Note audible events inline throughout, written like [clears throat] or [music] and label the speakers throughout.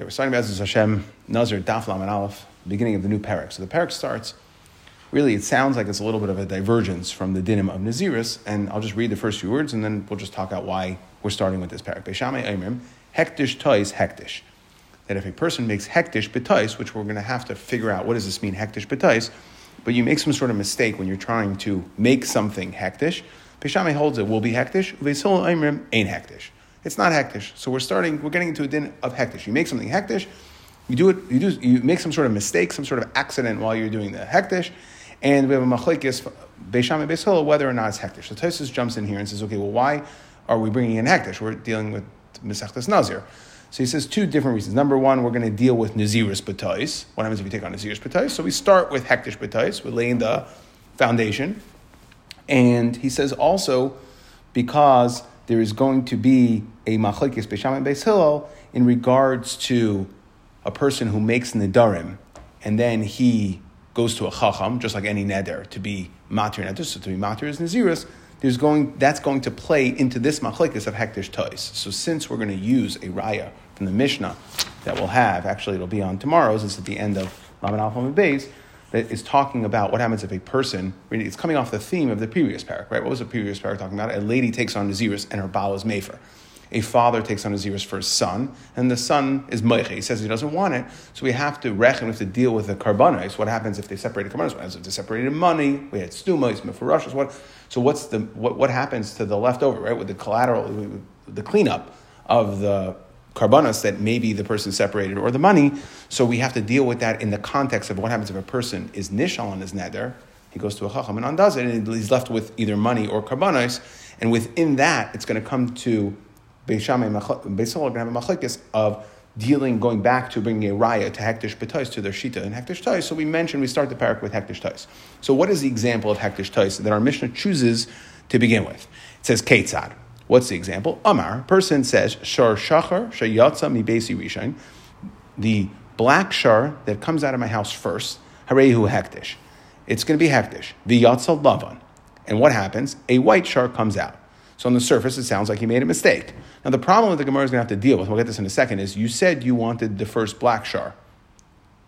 Speaker 1: Okay, we're starting Bezos Hashem, Nazir, Daflam, and Aleph, beginning of the new parak. So the parak starts, really, it sounds like it's a little bit of a divergence from the dinim of Naziris, and I'll just read the first few words, and then we'll just talk out why we're starting with this parak. Beishamei Aimrim, hektish tois hektish. That if a person makes hektish betais, which we're going to have to figure out what does this mean, hektish betais, but you make some sort of mistake when you're trying to make something hektish, Beishamei holds it will be hektish, Uvesil Aimrim ain't hektish. It's not hektish. So we're starting, we're getting into a din of hektish. You make something hektish, you do it, you do, you make some sort of mistake, some sort of accident while you're doing the hektish, and we have a machlekes beisham and whether or not it's hektish. So Tosus jumps in here and says, okay, well, why are we bringing in hektish? We're dealing with mesechtes nazir. So he says two different reasons. Number one, we're going to deal with naziris b'tois. What happens if you take on naziris b'tois? So we start with hektish b'tois. We're laying the foundation, and he says also because there is going to be a machlekes beisham and beis hillel in regards to a person who makes nedarim, and then he goes to a chacham, just like any neder, to be matir neder, so to be matir is naziris. There's going that's going to play into this machlekes of hektish tois. So since we're going to use a raya from the Mishnah that we'll have, actually it'll be on tomorrow's. It's at the end of Lamed Aleph Beis that is talking about what happens if a person, it's coming off the theme of the previous parak, right? What was the previous parak talking about? A lady takes on Naziris and her Baal is Mefer. A father takes on Naziris for his son, and the son is Meiche. He says he doesn't want it, so we have to reckon, we have to deal with the karbanos. What happens if they separated karbanos? What happens if they separated money? We had stuma, mefarashas. What? So what's the what, what happens to the leftover, right? With the collateral, the cleanup of the karbanos that maybe the person separated or the money. So we have to deal with that in the context of what happens if a person is nishal on his neder. He goes to a chacham and undoes it, and he's left with either money or karbanos. And within that, it's going to come to Beisham and Beisol are going to have a machlekes of dealing, going back to bringing a raya to hektish betais to their shita and hektish tais. So we mentioned we start the parak with hektish tais. So what is the example of hektish tais that our Mishnah chooses to begin with? It says ketzad. What's the example? Amar, person says, Shar Shachar, Shayatza mi Besi Rishain, the black shar that comes out of my house first, Harehu Hektish. It's going to be Hektish. The Yatza Lavan. And what happens? A white shar comes out. So on the surface, it sounds like he made a mistake. Now, the problem that the Gemara is going to have to deal with, we'll get this in a second, is you said you wanted the first black shar.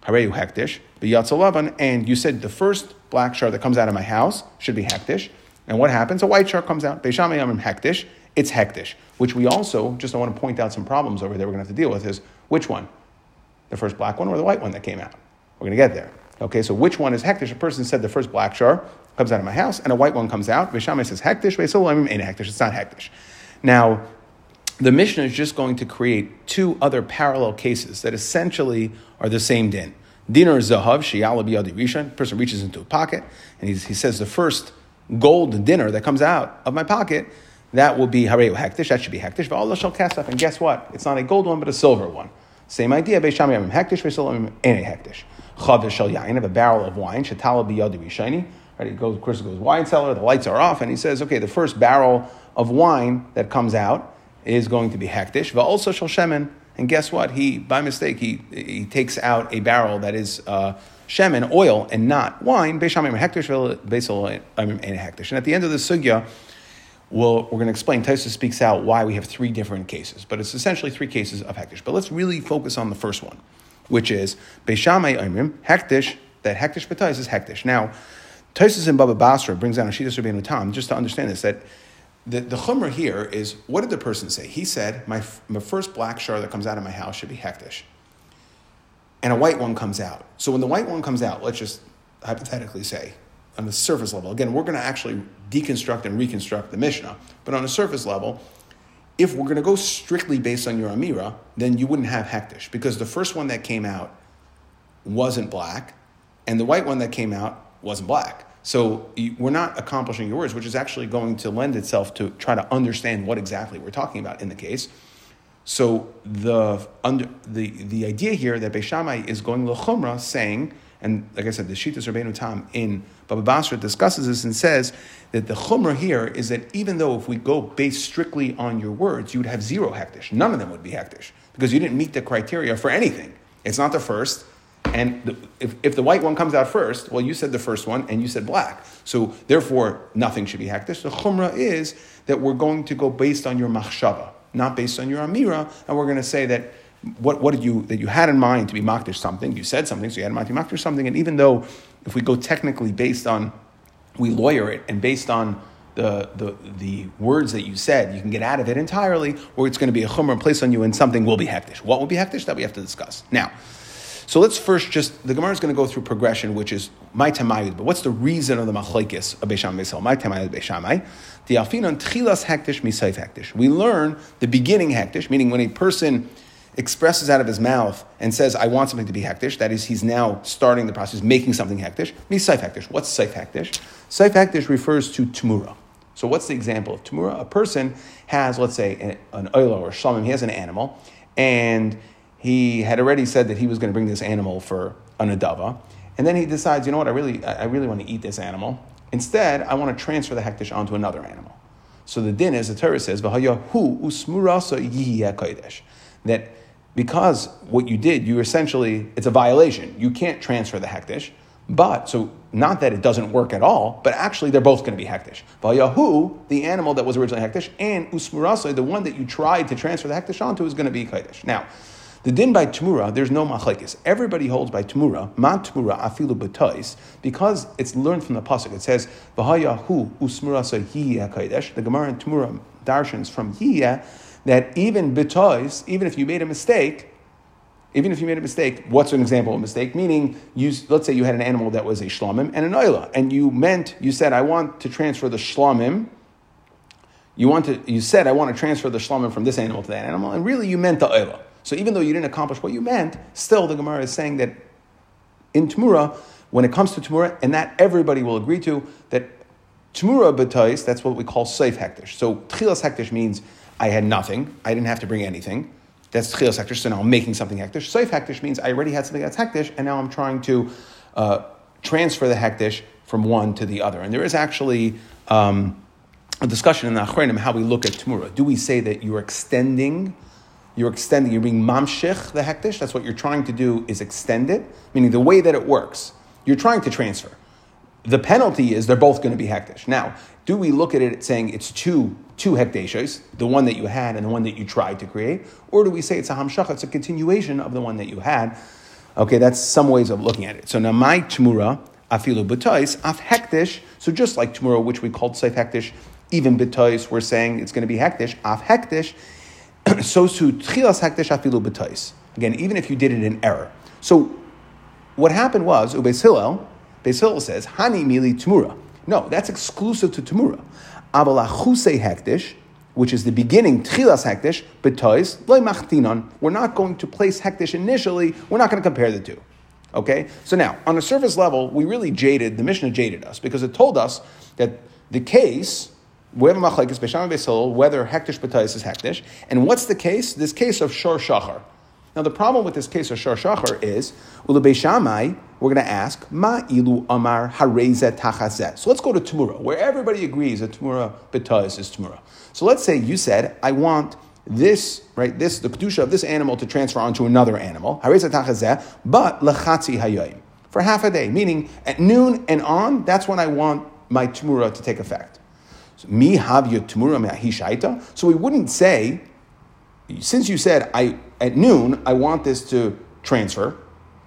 Speaker 1: Harehu Hektish, the Yatza Lavan, and you said the first black shar that comes out of my house should be Hektish. And what happens? A white shar comes out. Beishamay Amrim Hektish it's hektish, which we also, just I want to point out some problems over there we're going to have to deal with is which one? The first black one or the white one that came out? We're going to get there. Okay, so which one is hektish? A person said the first black shar comes out of my house and a white one comes out. Vishamay says hektish, Vesolam oh, ain't hektish, it's not hektish. Now, the Mishnah is just going to create two other parallel cases that essentially are the same din. Dinar zahav shiyala biyadi rishon. Person reaches into a pocket and he says the first gold dinar that comes out of my pocket that will be Hareu Hektish, that should be Hektish. Va'Allah shall kasaf, and guess what? It's not a gold one, but a silver one. Same idea, Beisham Hektish, Ve'Solam Ene Hektish. Chavish shall yain, of a barrel of wine, Shatala biyadi rishayni. Right, he goes, Chris goes, wine cellar, the lights are off, and he says, okay, the first barrel of wine that comes out is going to be Hektish. Also shall Shemen, and guess what? He, by mistake, he, he takes out a barrel that is uh, shemen, oil, and not wine. And at the end of the sugya, we'll, we're going to explain. Taisa speaks out why we have three different cases, but it's essentially three cases of hektish. But let's really focus on the first one, which is Beishamai Imrim, hektish, that hektish betais is hektish. Now, Taisus in Baba Basra brings down a Shita Rabbeinu Tam, just to understand this, that the, the here is, what did the person say? He said, my, my first black shar that comes out of my house should be hektish. And a white one comes out. So when the white one comes out, let's just hypothetically say, on the surface level, again, we're going to actually deconstruct and reconstruct the Mishnah, but on a surface level, if we're going to go strictly based on your Amira, then you wouldn't have Hektish, because the first one that came out wasn't black, and the white one that came out wasn't black. So we're not accomplishing your words, which is actually going to lend itself to try to understand what exactly we're talking about in the case. So the under, the the idea here that Beishamai is going lechumra, saying and like I said, the Shitas Rabbeinu Tam in Baba Basra discusses this and says that the chumrah here is that even though if we go based strictly on your words, you would have zero hektish. None of them would be hektish because you didn't meet the criteria for anything. It's not the first. And the, if, if the white one comes out first, well, you said the first one and you said black. So therefore, nothing should be hektish. The chumrah is that we're going to go based on your machshava, not based on your amira, and we're going to say that what, what did you, that you had in mind to be makdish something, you said something, so you had in mind to be makdish something, and even though if we go technically based on, we lawyer it, and based on the, the, the words that you said, you can get out of it entirely, or it's going to be a chumrah placed on you and something will be hektish. What will be hektish? That we have to discuss. Now, so let's first just, the Gemara is going to go through progression, which is my tamayud, but what's the reason of the machlaikis of Beisham Beisel? My tamayud Beishamai. The alfinon tchilas hektish misayf hektish. We learn the beginning hektish, meaning when a person expresses out of his mouth and says, I want something to be hektish, that is, he's now starting the process, making something hektish. Misayf hektish. What's saif hektish? Saif hektish refers to tumura. So what's the example of tumura? A person has, let's say, an oilo or shamim, he has an animal, and he had already said that he was going to bring this animal for an adava, and then he decides, you know what, I really, I really want to eat this animal. Instead, I want to transfer the hektish onto another animal. So the din is, the Torah says, that because what you did, you essentially, it's a violation. You can't transfer the hektish. But, so not that it doesn't work at all, but actually they're both going to be hektish. Vayahu, the animal that was originally hektish, and usmurasa, the one that you tried to transfer the hektish onto, is going to be kaidish. Now, the din by Tmura, there's no machlekes. Everybody holds by Tmura, ma Tmura afilu b'tois, because it's learned from the pasuk. It says, "V'hayahu usmurasa yiyah kaidesh." The Gemara in Tmura darshans from yiyah that even b'tois, even if you made a mistake, even if you made a mistake, what's an example of a mistake? Meaning, you, let's say you had an animal that was a shlamim and an oila, and you meant, you said, I want to transfer the shlamim. You want to, you said, I want to transfer the shlamim from this animal to that animal, and really you meant the oila. So even though you didn't accomplish what you meant, still the Gemara is saying that in Tamura, when it comes to Tamura, and that everybody will agree to, that Tamura betais, that's what we call safe hektish. So tchilas hektish means I had nothing, I didn't have to bring anything. That's tchilas hektish. So now I'm making something hektish. Safe hektish means I already had something that's hektish, and now I'm trying to uh, transfer the hektish from one to the other. And there is actually um, a discussion in the Achrenim how we look at Tamura. Do we say that you're extending? You're extending, you're being mamshich the hektish. That's what you're trying to do is extend it, meaning the way that it works. You're trying to transfer. The penalty is they're both going to be hektish. Now, do we look at it saying it's two two hekdeshos, the one that you had and the one that you tried to create, or do we say it's a hamshacha, it's a continuation of the one that you had? Okay, that's some ways of looking at it. So now my tmura afilu b'tois af hektish. So just like tmura, which we called safe hektish, even b'tois, we're saying it's going to be hektish af hektish. [clears throat] so to tchilas hektish afilu b'tois. Again, even if you did it in error. So what happened was Ubeis Hillel, Beis Hillel says hani mili tmura. No, that's exclusive to tmura. Avalachuse hektish, which is the beginning, tchilas hektish, betois, loy machtinon. We're not going to place hektish initially. We're not going to compare the two. Okay? So now, on a surface level, we really jaded, the Mishnah jaded us because it told us that the case, a machlekes, Beis whether hektish betois is hektish. And what's the case? This case of shor shachar. Now, the problem with this case of Shar Shachar is, Ulubei we're going to ask, Ma ilu amar hareze tachazet. So let's go to Tamura, where everybody agrees that Tamura betaz is Tamura. So let's say you said, I want this, right, this, the kedusha of this animal to transfer onto another animal, hareze tachazet, but lechatzi hayoim, for half a day, meaning at noon and on, that's when I want my Tamura to take effect. So, Mi havya Tamura me'ahishaita. So we wouldn't say, since you said, I at noon, I want this to transfer.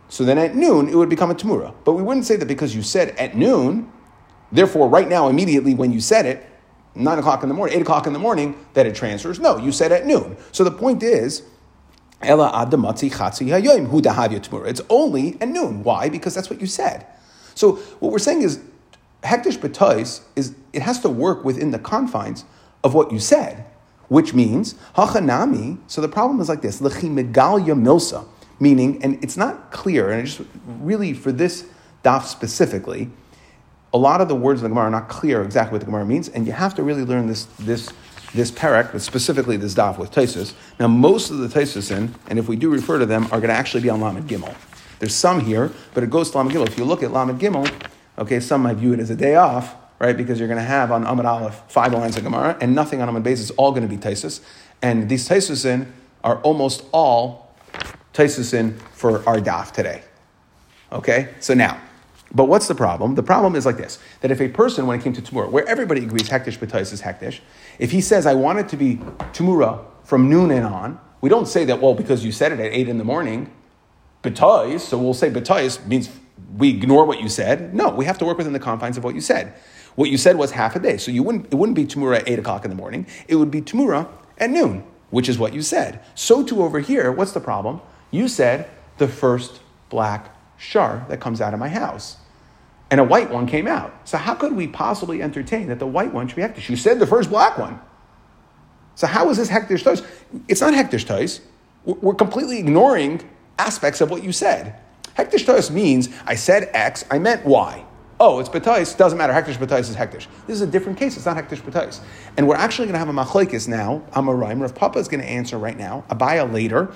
Speaker 1: So then at noon, it would become a tamura. But we wouldn't say that because you said at noon, therefore, right now, immediately when you said it, 9 o'clock in the morning, 8 o'clock in the morning, that it transfers. No, you said at noon. So the point is, it's only at noon. Why? Because that's what you said. So what we're saying is, hektish betois is it has to work within the confines of what you said which means hachanami. So the problem is like this: lechimegalia milsa, meaning, and it's not clear, and just really for this daf specifically, a lot of the words in the Gemara are not clear exactly what the Gemara means, and you have to really learn this this this parak, but specifically this daf with Taisus. Now, most of the Taisus in, and if we do refer to them, are going to actually be on Lamed Gimel. There's some here, but it goes to Lamed Gimel. If you look at Lamed Gimel, okay, some might view it as a day off right? Because you're going to have on Amud Aleph five lines of Gemara, and nothing on Amud Beis is all going to be Taisus. And these Taisusin are almost all Taisusin for our daf today. Okay? So now, but what's the problem? The problem is like this that if a person, when it came to Tumura, where everybody agrees Hektish B'tais is Hektish, if he says, I want it to be Tumura from noon and on, We don't say that, well, because you said it at 8 in the morning, betayis, so we'll say betayis means we ignore what you said. No, we have to work within the confines of what you said. What you said was half a day. So you wouldn't, it wouldn't be Tamura at 8 o'clock in the morning. It would be Tamura at noon, which is what you said. So too over here, what's the problem? You said the first black shar that comes out of my house. And a white one came out. So how could we possibly entertain that the white one should be hektish? You said the first black one. So how is this hektish tois? It's not hektish tois. We're completely ignoring aspects of what you said. Hektish tois means I said X, I meant Y. Oh, it's betais, doesn't matter. Hektish betais is hektish. This is a different case. It's not hektish betais. And we're actually going to have a machlekes now. I'm a rhyme. Rav Papa is going to answer right now, Abaya later,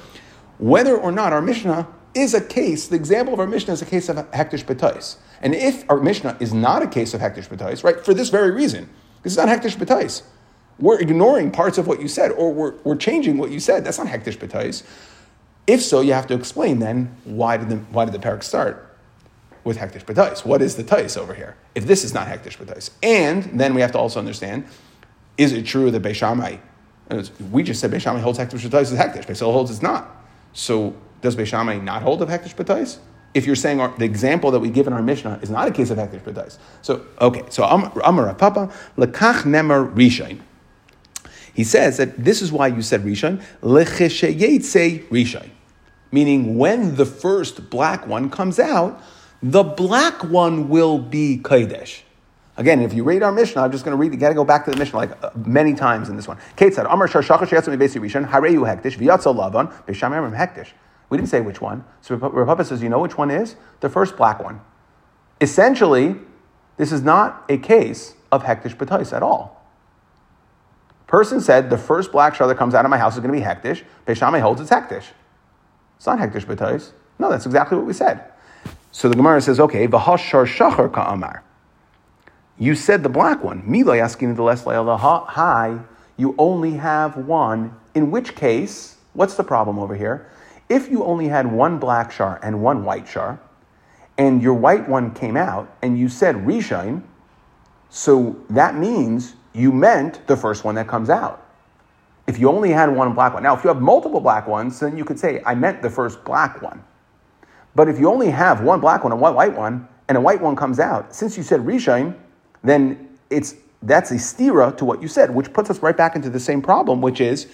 Speaker 1: whether or not our Mishnah is a case, the example of our Mishnah is a case of hektish betais. And if our Mishnah is not a case of hektish betais, right, for this very reason, this is not hektish betais. We're ignoring parts of what you said, or we're, we're changing what you said. That's not hektish betais. If so, you have to explain then why did the, why did the parak start? With hektish b'tais. What is the tais over here? If this is not hektish b'tais, and then we have to also understand: is it true that Beishamai? We just said Beishamai holds hektish b'tais is hektish. Beisil holds it's not. So does Beishamai not hold of hektish b'tais? If you're saying our, the example that we give in our Mishnah is not a case of hektish b'tais, so okay, so Amar Papa lekach nemer rishain. He says that this is why you said rishain lechesheyetze rishain, meaning when the first black one comes out the black one will be Kodesh. Again, if you read our Mishnah, I'm just going to read, you got to go back to the Mishnah like uh, many times in this one. Kate said, Amar Shar Shachar Sheyatzim Besi Rishon, Hareyu Hektish, V'yatzel Lavan, B'sham Yamim Hektish. We didn't say which one. So Rav says, you know which one is? The first black one. Essentially, this is not a case of Hektish B'tais at all. Person said, the first black shar that comes out of my house is going to be Hektish. Beshame holds it's Hektish. It's not Hektish B'tais. No, that's exactly what we said. So the Gemara says, okay, v'hashar shachar ka'amar. You said the black one. Mila asking the less Hi, you only have one. In which case, what's the problem over here? If you only had one black shar and one white shar, and your white one came out, and you said reshine, so that means you meant the first one that comes out. If you only had one black one. Now, if you have multiple black ones, then you could say, I meant the first black one. But if you only have one black one and one white one, and a white one comes out, since you said Rishain, then it's that's a stira to what you said, which puts us right back into the same problem, which is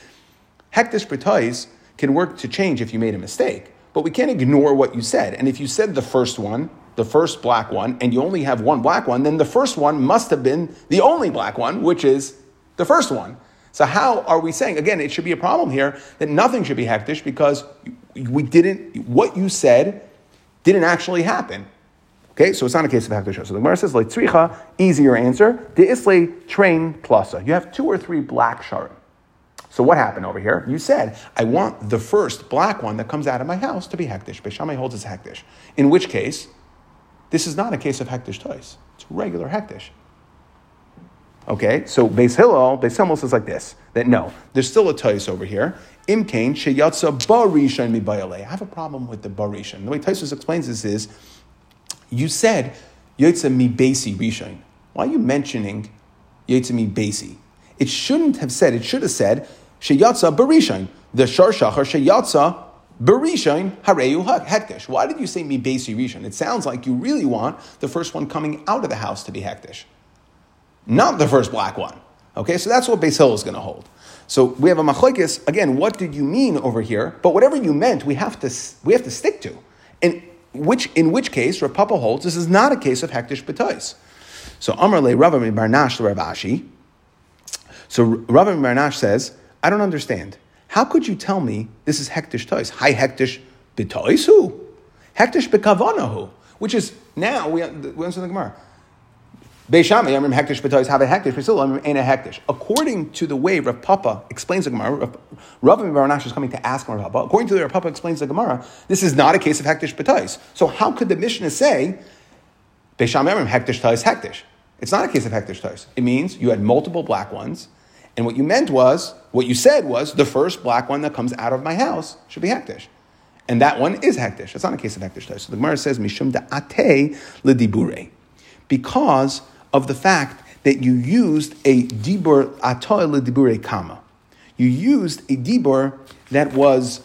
Speaker 1: hektish b'tois can work to change if you made a mistake, but we can't ignore what you said. And if you said the first one, the first black one, and you only have one black one, then the first one must have been the only black one, which is the first one. So how are we saying again? It should be a problem here that nothing should be hektish because we didn't. What you said didn't actually happen. Okay, so it's not a case of Hakdashah. So the Gemara says, like tzricha, easier answer. The isle train plusa. You have two or three black sharim. So what happened over here? You said, I want the first black one that comes out of my house to be hektish. Beishamai holds as hektish. In which case, this is not a case of hektish toys. It's regular hektish. Okay, so Beis Hillel, Beis Hillel says like this, that no, there's still a tois over here. Imkain sheyatza barishan mi I have a problem with the barishan. The way Taisus explains this is, you said yotza mi basi rishan. Why are you mentioning yotza mi basi? It shouldn't have said. It should have said sheyatza barishan. The shar shachar sheyatza barishan hareyu hektish. Why did you say mi basi rishan? It sounds like you really want the first one coming out of the house to be hektish, not the first black one. Okay, so that's what Beis Hill is going to hold. So we have a machlokes again. What did you mean over here? But whatever you meant, we have to we have to stick to. And which in which case, Rav Papa holds this is not a case of hektish b'tois. So Amar le Rav Barnash Rav Ashi. So Rav Barnash says, I don't understand. How could you tell me this is hektish tois? Hi hektish b'tois who? Hektish b'kavana who? Which is now we we answer the Gemara. According to the way Rav Papa explains the Gemara, Rav Baranash is coming to ask Rav Papa. According to the way Rav Papa explains the Gemara, this is not a case of Hektish B'tois. So how could the Mishnah say Beishami Amrim Hektish Tois Hektish? It's not a case of Hektish Tois. It means you had multiple black ones, and what you meant was, what you said was, the first black one that comes out of my house should be Hektish. And that one is Hektish. It's not a case of Hektish Tois. So the Gemara says, Mishum da'ate l'dibure. Because of the fact that you used a dibur atoil dibure kama. you used a dibur that was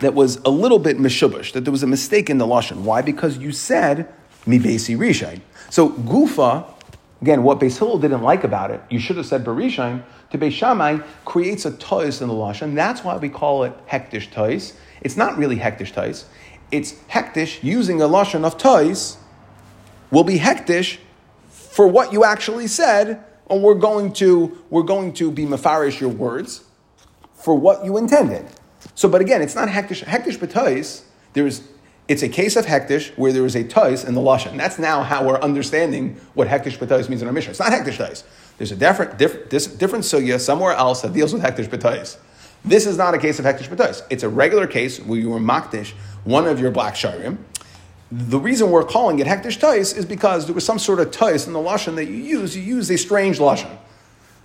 Speaker 1: that was a little bit mishubash, that there was a mistake in the lashon. Why? Because you said mi besi rishai. So gufa, again, what Beis Hillel didn't like about it, you should have said barishain. To Beis Shammai creates a tois in the lashon. That's why we call it hektish tois. It's not really hektish tois. It's hektish using a lashon of tois will be hektish for what you actually said, and we're going to we're going to be mafarish your words for what you intended. So, but again, it's not hektish. Hektish there's it's a case of hektish where there is a tois in the lashon. That's now how we're understanding what hektish b'tois means in our mission. It's not hektish tois. There's a different different different sugya somewhere else that deals with hektish b'tois. This is not a case of hektish b'tois. It's a regular case where you were makdish one of your black sharim. The reason we're calling it hektish tois is because there was some sort of tois in the lashon that you use. You use a strange lashon.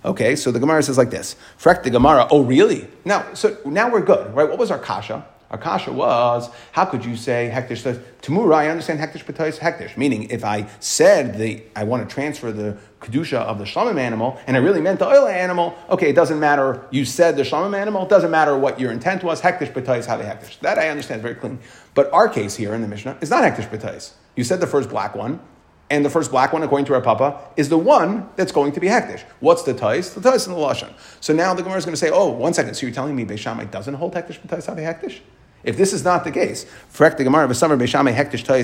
Speaker 1: Okay, so the Gemara says like this. Frek the Gemara, oh really? Now, so now we're good, right? What was our kasha? Our kasha was, how could you say hektish Tamura, I understand hektish b'tais hektish. Meaning, if I said the I want to transfer the kedusha of the shlomim animal, and I really meant the oil animal, okay, it doesn't matter. You said the shlomim animal, it doesn't matter what your intent was. Hektish b'tais have hektish. That I understand very clean. But our case here in the Mishnah is not hektish b'tais. You said the first black one, and the first black one, according to our Papa, is the one that's going to be hektish. What's the tais? The tais in the lashon. So now the Gemara is going to say, oh, one second. So you're telling me Beishamai doesn't hold hektish b'tais have hektish? If this is not the case, frek the hektish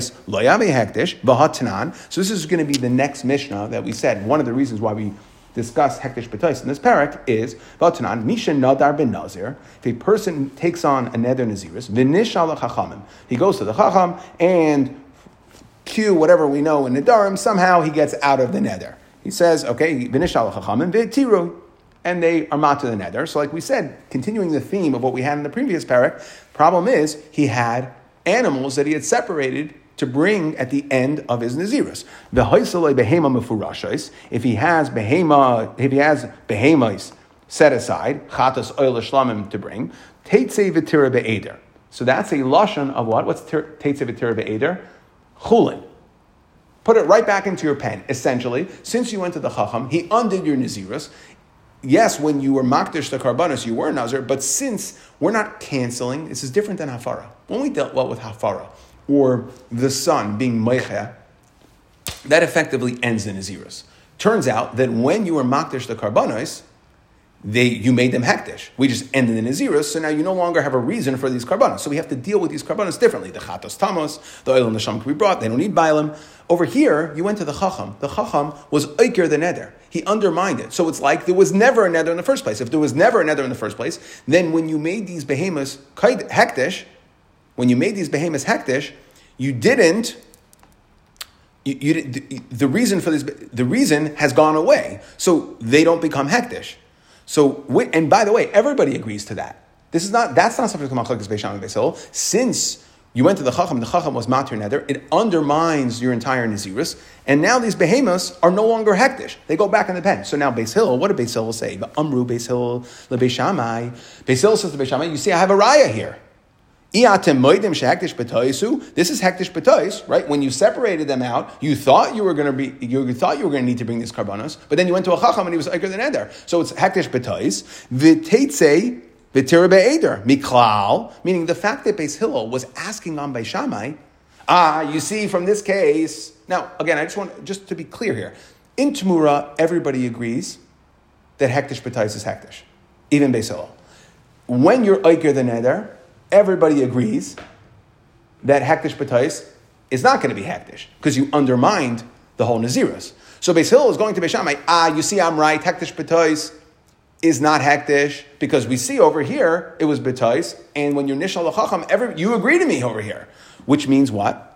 Speaker 1: v'hatanan. So this is going to be the next Mishnah that we said. One of the reasons why we discuss hektish b'tais in this parak is v'hatanan misha nadar ben nazir. If a person takes on a neder naziris chachamim, he goes to the chacham and Q, whatever we know in Nedarim, somehow he gets out of the neder. He says, okay, and they are mat to the neder. So, like we said, continuing the theme of what we had in the previous parak, problem is he had animals that he had separated to bring at the end of his nazirus. The behema mefurashais. If he has behema, if he has behemoths set aside, chatas oil shlamim to bring, teitze v'tira be'eder. So that's a lashon of what? What's teitze v'tira be'eder? chulin. Put it right back into your pen, essentially. Since you went to the Chacham, he undid your Nazirus. Yes, when you were Makdish the Karbanis, you were Nazir, but since we're not canceling, this is different than Hafara. When we dealt well with Hafara, or the son being Meicha, that effectively ends the Nazirus. Turns out that when you were Makdish the Karbanis, they, you made them hektish. We just ended in Nazirus, so now you no longer have a reason for these karbanos. So we have to deal with these karbanos differently. The chatos tamos, the oil and the sham can be brought, they don't need bailim. Over here, you went to the chacham. The chacham was oiker the neder. He undermined it. So it's like there was never a neder in the first place. If there was never a neder in the first place, then when you made these behemoths hektish, when you made these behemoths hektish, you didn't you, you, the, the reason for this, the reason has gone away. So they don't become hektish. So, and by the way, everybody agrees to that. This is not, that's not subject to Machlekes Beisham and Beisil. Since you went to the Chacham, the Chacham was Matir Neder, it undermines your entire Nazirus, and now these behemoths are no longer hektish. They go back in the pen. So now Beis Hill, what did Beis Hill say? Amru Beis Hill, Le Beishamai. Beis says to Beishamai, you see, I have a raya here. This is hektish betois, right? When you separated them out, you thought you were going to be, you thought you were going to need to bring these karbanos, but then you went to a chacham and he was thicker than eder. So it's hektish betois. V'teitze v'tira eder miklal, meaning the fact that Beis Hillel was asking on Beishamai. Ah, you see from this case. Now, again, I just want just to be clear here. In Tamura, everybody agrees that hektish betois is hektish, even Beis Hillel. When you're oiker the neder everybody agrees that hektish b'tais is not going to be hektish because you undermined the whole nazirus. So Beis Hill is going to Beishamai. Ah, you see, I'm right. Hektish b'tais is not hektish because we see over here it was b'tais, and when you're nishal l'chacham, every you agree to me over here, which means what?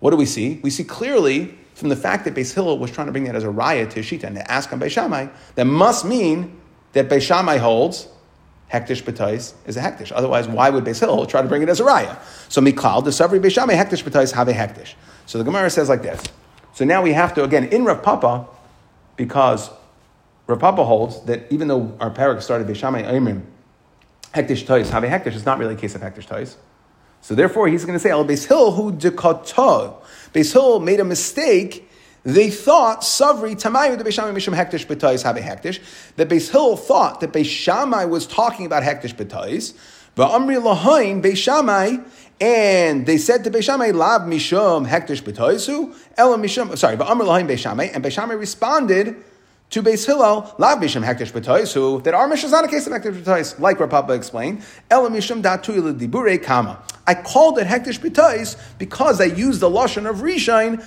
Speaker 1: What do we see? We see clearly from the fact that Beis Hill was trying to bring that as a riot to Shita and to ask on Beishamai, that must mean that Beishamai holds hektish b'tais is a hektish. Otherwise, why would Beis Hill try to bring it as a raya? So miklal desavri beishamei hektish b'tais have a hektish. So the Gemara says like this. So now we have to again in Rav Papa, because Rav Papa holds that even though our parak started beishamei aimim hektish tais have a hektish, it's not really a case of hektish tais. So therefore, he's going to say al Beis Hill who dekata. Beis Hill made a mistake They thought Savri Tamayu the Beishamai Mishum Hektish B'tais Habe Hektish. That Beis Hill thought that Beishamai was talking about Hektish B'tais. But Amri Lahain Beishamai and they said to Beishamai, Lav Mishum Hektish B'toisu, Ela Mishum, sorry, but Amr Lahim Beishamai, and Beishamai responded to Beis Hillel, Lav Mishum Hektish B'toisu, that our mission is not a case of Hektish B'tois, like Rav Papa explained, Ela Mishum Datu Dibure Kama. I called it Hektish B'tois because I used the Lashon of Rishain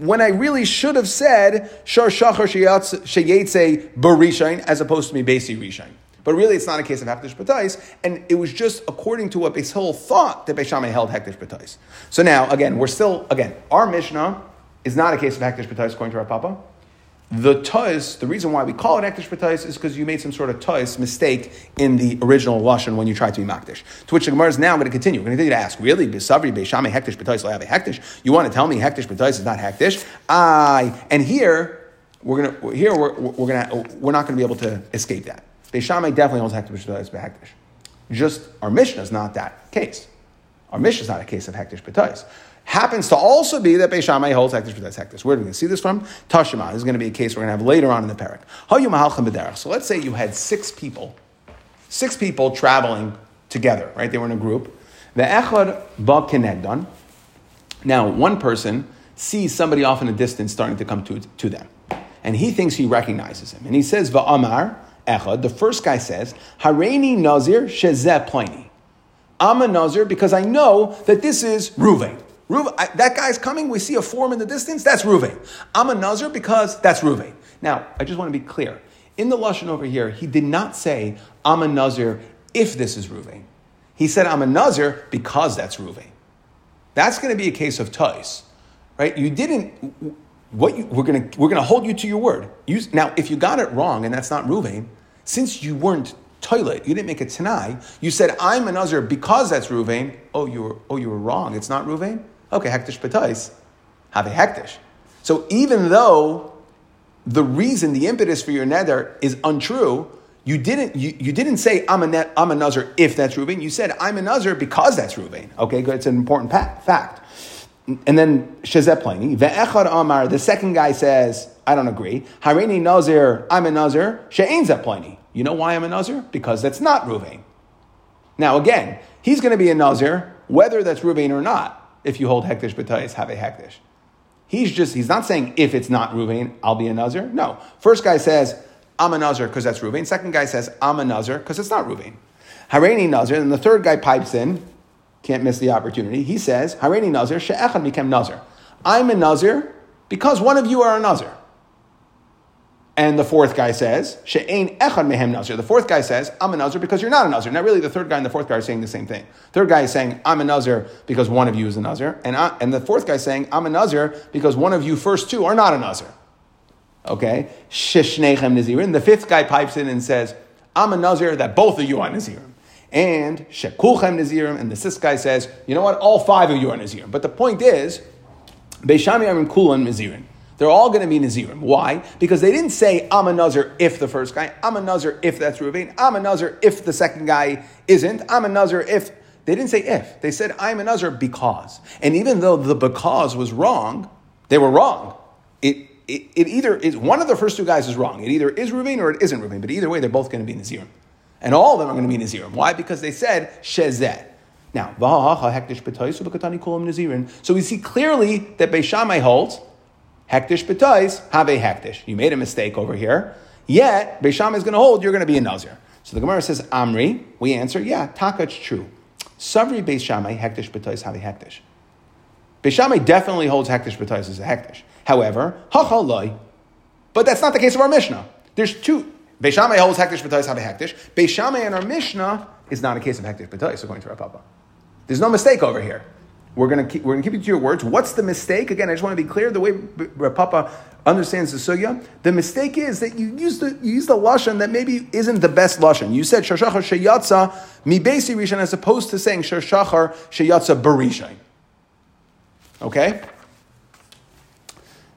Speaker 1: when I really should have said Shar Shachar Sheyetze Barishain as opposed to me Basi Rishain. But really, it's not a case of Hektish B'tais, and it was just according to what Beis Hill thought that Beis Shammai held Hektish B'tais. So now, again, we're still, again, our Mishnah is not a case of Hektish B'tais according to our Papa. The Tais, the reason why we call it Hektish B'tais is because you made some sort of Tais mistake in the original Lashon when you tried to be Makdish. To which the Gemara is now going to continue. We're going to continue to ask, really, B'savri, Shammai, Hektish B'tais, have a Hektish? You want to tell me Hektish B'tais is not Hektish? I, and here, we're going to, here we're, we're going to, we're not going to be able to escape that. Shammai definitely holds hektish b'tois behektish. Just our mission is not that case. Our mission is not a case of hektish b'tois. Happens to also be that Beis Shammai holds hektish b'tois hektish. Where do we going to see this from? Tashima. This is going to be a case we're going to have later on in the parak. So let's say you had six people, six people traveling together, right? They were in a group. The echad ba kenegdan. Now, one person sees somebody off in the distance starting to come to, to them. And he thinks he recognizes him. And he says, Va'amar, Echad, the first guy says, Hareini Nazir Shezeh Pliny. I'm a Nazir because I know that this is Ruvain. Ruvain I, that guy's coming, we see a form in the distance, that's Ruvain. I'm a Nazir because that's Ruvain. Now, I just want to be clear. In the Lashon over here, he did not say, I'm a Nazir if this is Ruvain. He said, I'm a Nazir because that's Ruvain. That's going to be a case of Tais, right? You didn't, what you, we're going to we're going to hold you to your word. You, now, if you got it wrong and that's not Ruvain, since you weren't toilet, you didn't make a tanai. You said I'm a nazir because that's Ruvain. Oh, you were oh you were wrong. It's not Ruvain. Okay, hektish betais, have a hektish. So even though the reason, the impetus for your neder is untrue, you didn't you, you didn't say I'm a net, I'm a nazir if that's Ruvain. You said I'm a nazir because that's Ruvain. Okay. It's an important pa- fact. And then Shazet Pliny, Amar, the second guy says, I don't agree. Harini Nazir, I'm a Nazir, She'ain Pliny. You know why I'm a Nazir? Because that's not Ruvain. Now again, he's going to be a Nazir, whether that's Ruvain or not, if you hold Hektish B'tayis, have a Hektish. He's just, he's not saying if it's not Ruvain, I'll be a Nazir. No. First guy says, I'm a Nazir because that's Ruvain. Second guy says, I'm a Nazir because it's not Ruvain. Harini Nazir, and the third guy pipes in, can't miss the opportunity. He says, Hareini Nazir, She'echad became Nazir. I'm a Nazir because one of you are a Nazir. And the fourth guy says, She'ein echad mehem nazir. The fourth guy says, I'm a nazir because you're not a nazir. Now, really, the third guy and the fourth guy are saying the same thing. Third guy is saying, I'm a nazir because one of you is a nazir. And, I, and the fourth guy is saying, I'm a nazir because one of you first two are not a nazir. Okay? Sheshnechem nazirin. The fifth guy pipes in and says, I'm a nazir that both of you are nazirim and Shekulchem Nazirim, and the sixth guy says, you know what, all five of you are Nazirim. But the point is, Beishami Arim Kulan Nazirim. They're all going to be Nazirim. Why? Because they didn't say, I'm a Nazir if the first guy, I'm a Nazir if that's Ruvain, I'm a Nazir if the second guy isn't, I'm a Nazir if. They didn't say if. They said, I'm a Nazir because. And even though the because was wrong, they were wrong. It, it, it either is, one of the first two guys is wrong. It either is Ruvain or it isn't Ruvain. But either way, they're both going to be Nazirim. And all of them are going to be Nazirim. Why? Because they said Shezeh. Now, so we see clearly that Beishamai holds Hektish B'tais have a Hektish. You made a mistake over here. Yet, Beishamai is going to hold, you're going to be a Nazir. So the Gemara says, Amri. We answer, yeah, Taka, it's true. Savri Beishamai, Hektish B'tais have a Hektish. Beishamai definitely holds Hektish B'tais as a Hektish. However, Hachaloi. But that's not the case of our Mishnah. There's two, Beishamai holds hektish b'tais have a hektish. Beishamai in our Mishnah is not a case of hektish b'tais according to Rav Papa. There's no mistake over here. We're to keep, we're to keep it to your words. What's the mistake? Again, I just want to be clear. The way Papa understands the sugya, the mistake is that you use the you the lashon that maybe isn't the best lashon. You said shashachar sheyatza mi basi rishon as opposed to saying shashachar sheyatza barishain. Okay.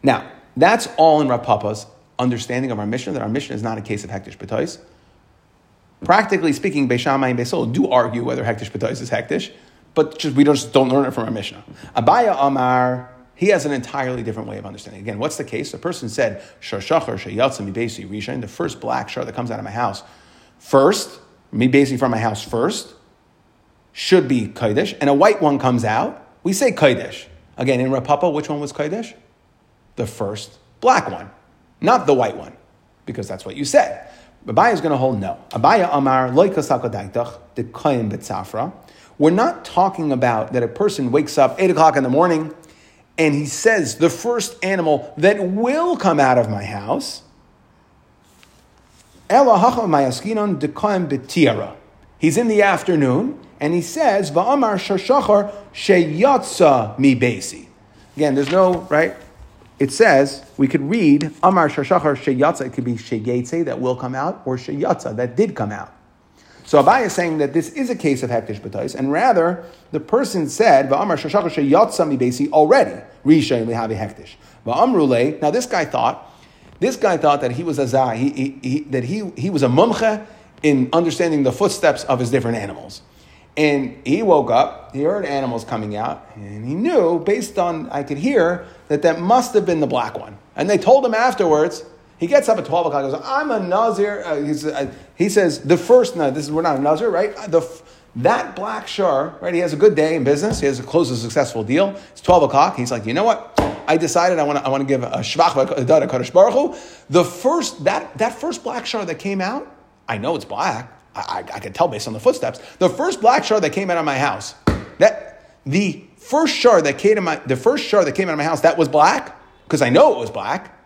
Speaker 1: Now that's all in Rav Papa's understanding of our mission, that our mission is not a case of hektish b'tois. Practically speaking, Beishamai and Beisol do argue whether hektish b'tois is hektish, but just, we just don't learn it from our Mishnah. Abaya Amar, he has an entirely different way of understanding. Again, what's the case? The person said, Shashachar Shayatsa Mibesi the first black shar that comes out of my house first, Mibesi from my house first, should be Kaidish, and a white one comes out, we say Kaidish. Again, in Rav Papa, which one was Kaidish? The first black one, not the white one, because that's what you said. Abaya is going to hold no. Abaya Amar loikasakadaitach the kain betzafra. We're not talking about that a person wakes up eight o'clock in the morning and he says the first animal that will come out of my house. He's in the afternoon and he says, sheyatsa mi. Again, there's no, right? it says we could read Amar Shashachar Sheyatza. It could be Sheyetze that will come out, or Sheyatza that did come out. So Abai is saying that this is a case of hektish b'tais, and rather the person said Va'amar Shashachar Sheyatza mi basi already Rishon lihavi hektish. Va'amrule. Now this guy thought this guy thought that he was a zah, he, he, he, that he, he was a mumche in understanding the footsteps of his different animals. And he woke up, he heard animals coming out, and he knew, based on, I could hear, that that must have been the black one. And they told him afterwards, he gets up at 12 o'clock, goes, I'm a Nazir. Uh, uh, he says, the first, no, this is, we're not a Nazir, right? The, that black shar, right? He has a good day in business. He has a close a successful deal. It's 12 o'clock. He's like, you know what? I decided I want to, I want to give a shvach a Kaddish Baruch Hu. The first, that, that first black shar that came out, I know it's black. I, I, I could tell based on the footsteps. The first black shard that came out of my house, that the first shard that came of my, the first shard that came out of my house, that was black, because I know it was black.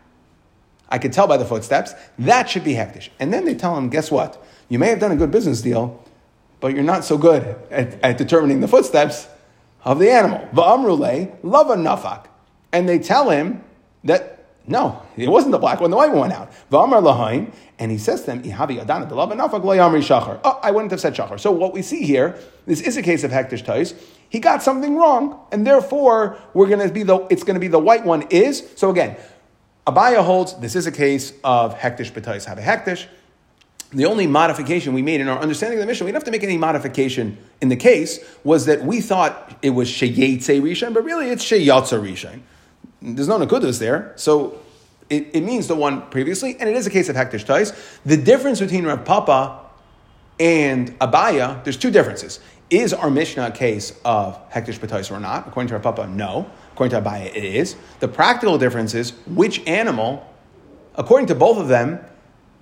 Speaker 1: I could tell by the footsteps. That should be hektish. And then they tell him, guess what? You may have done a good business deal, but you're not so good at, at determining the footsteps of the animal. Va'amrule, lava nafak. And they tell him that no, it wasn't the black one, the white one went out. V'amar lahain, and he says to them, Ihavi adana delav nafak yamri shachar. Oh, I wouldn't have said shachar. So what we see here, this is a case of hektish tais. He got something wrong, and therefore we're going to be the, it's going to be the white one is. So again, Abaya holds this is a case of hektish betais have a hektish. The only modification we made in our understanding of the mission, we didn't have to make any modification in the case, was that we thought it was sheyetze rishon, but really it's sheyatza rishon. There's no nakudas there. So it, it, means the one previously, and it is a case of hektish tais. The difference between Rav Papa and Abaya, there's two differences. Is our Mishnah a case of hektish b'tais or not? According to Rav Papa, no. According to Abaya, it is. The practical difference is which animal, according to both of them,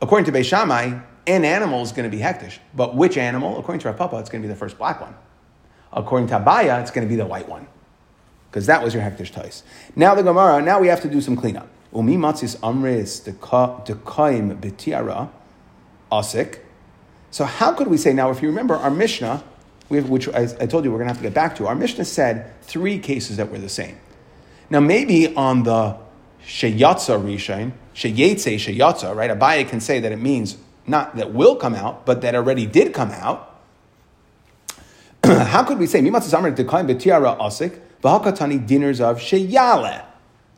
Speaker 1: according to Beishamai, an animal is going to be hektish. But which animal? According to Rav Papa, it's going to be the first black one. According to Abaya, it's going to be the white one because that was your hektish tais. Now the Gemara, now we have to do some cleanup. Umi matzis amres dekaim betiara asik. So how could we say now? If you remember our Mishnah, have, which I, I, told you we're going to have to get back to, our Mishnah said three cases that were the same. Now maybe on the sheyatza rishain, sheyetze sheyatza, right? Abaye can say that it means not that will come out, but that already did come out. [clears throat] how could we say mimatzis amres dekaim betiara asik? V'hakatani dinners of sheyale.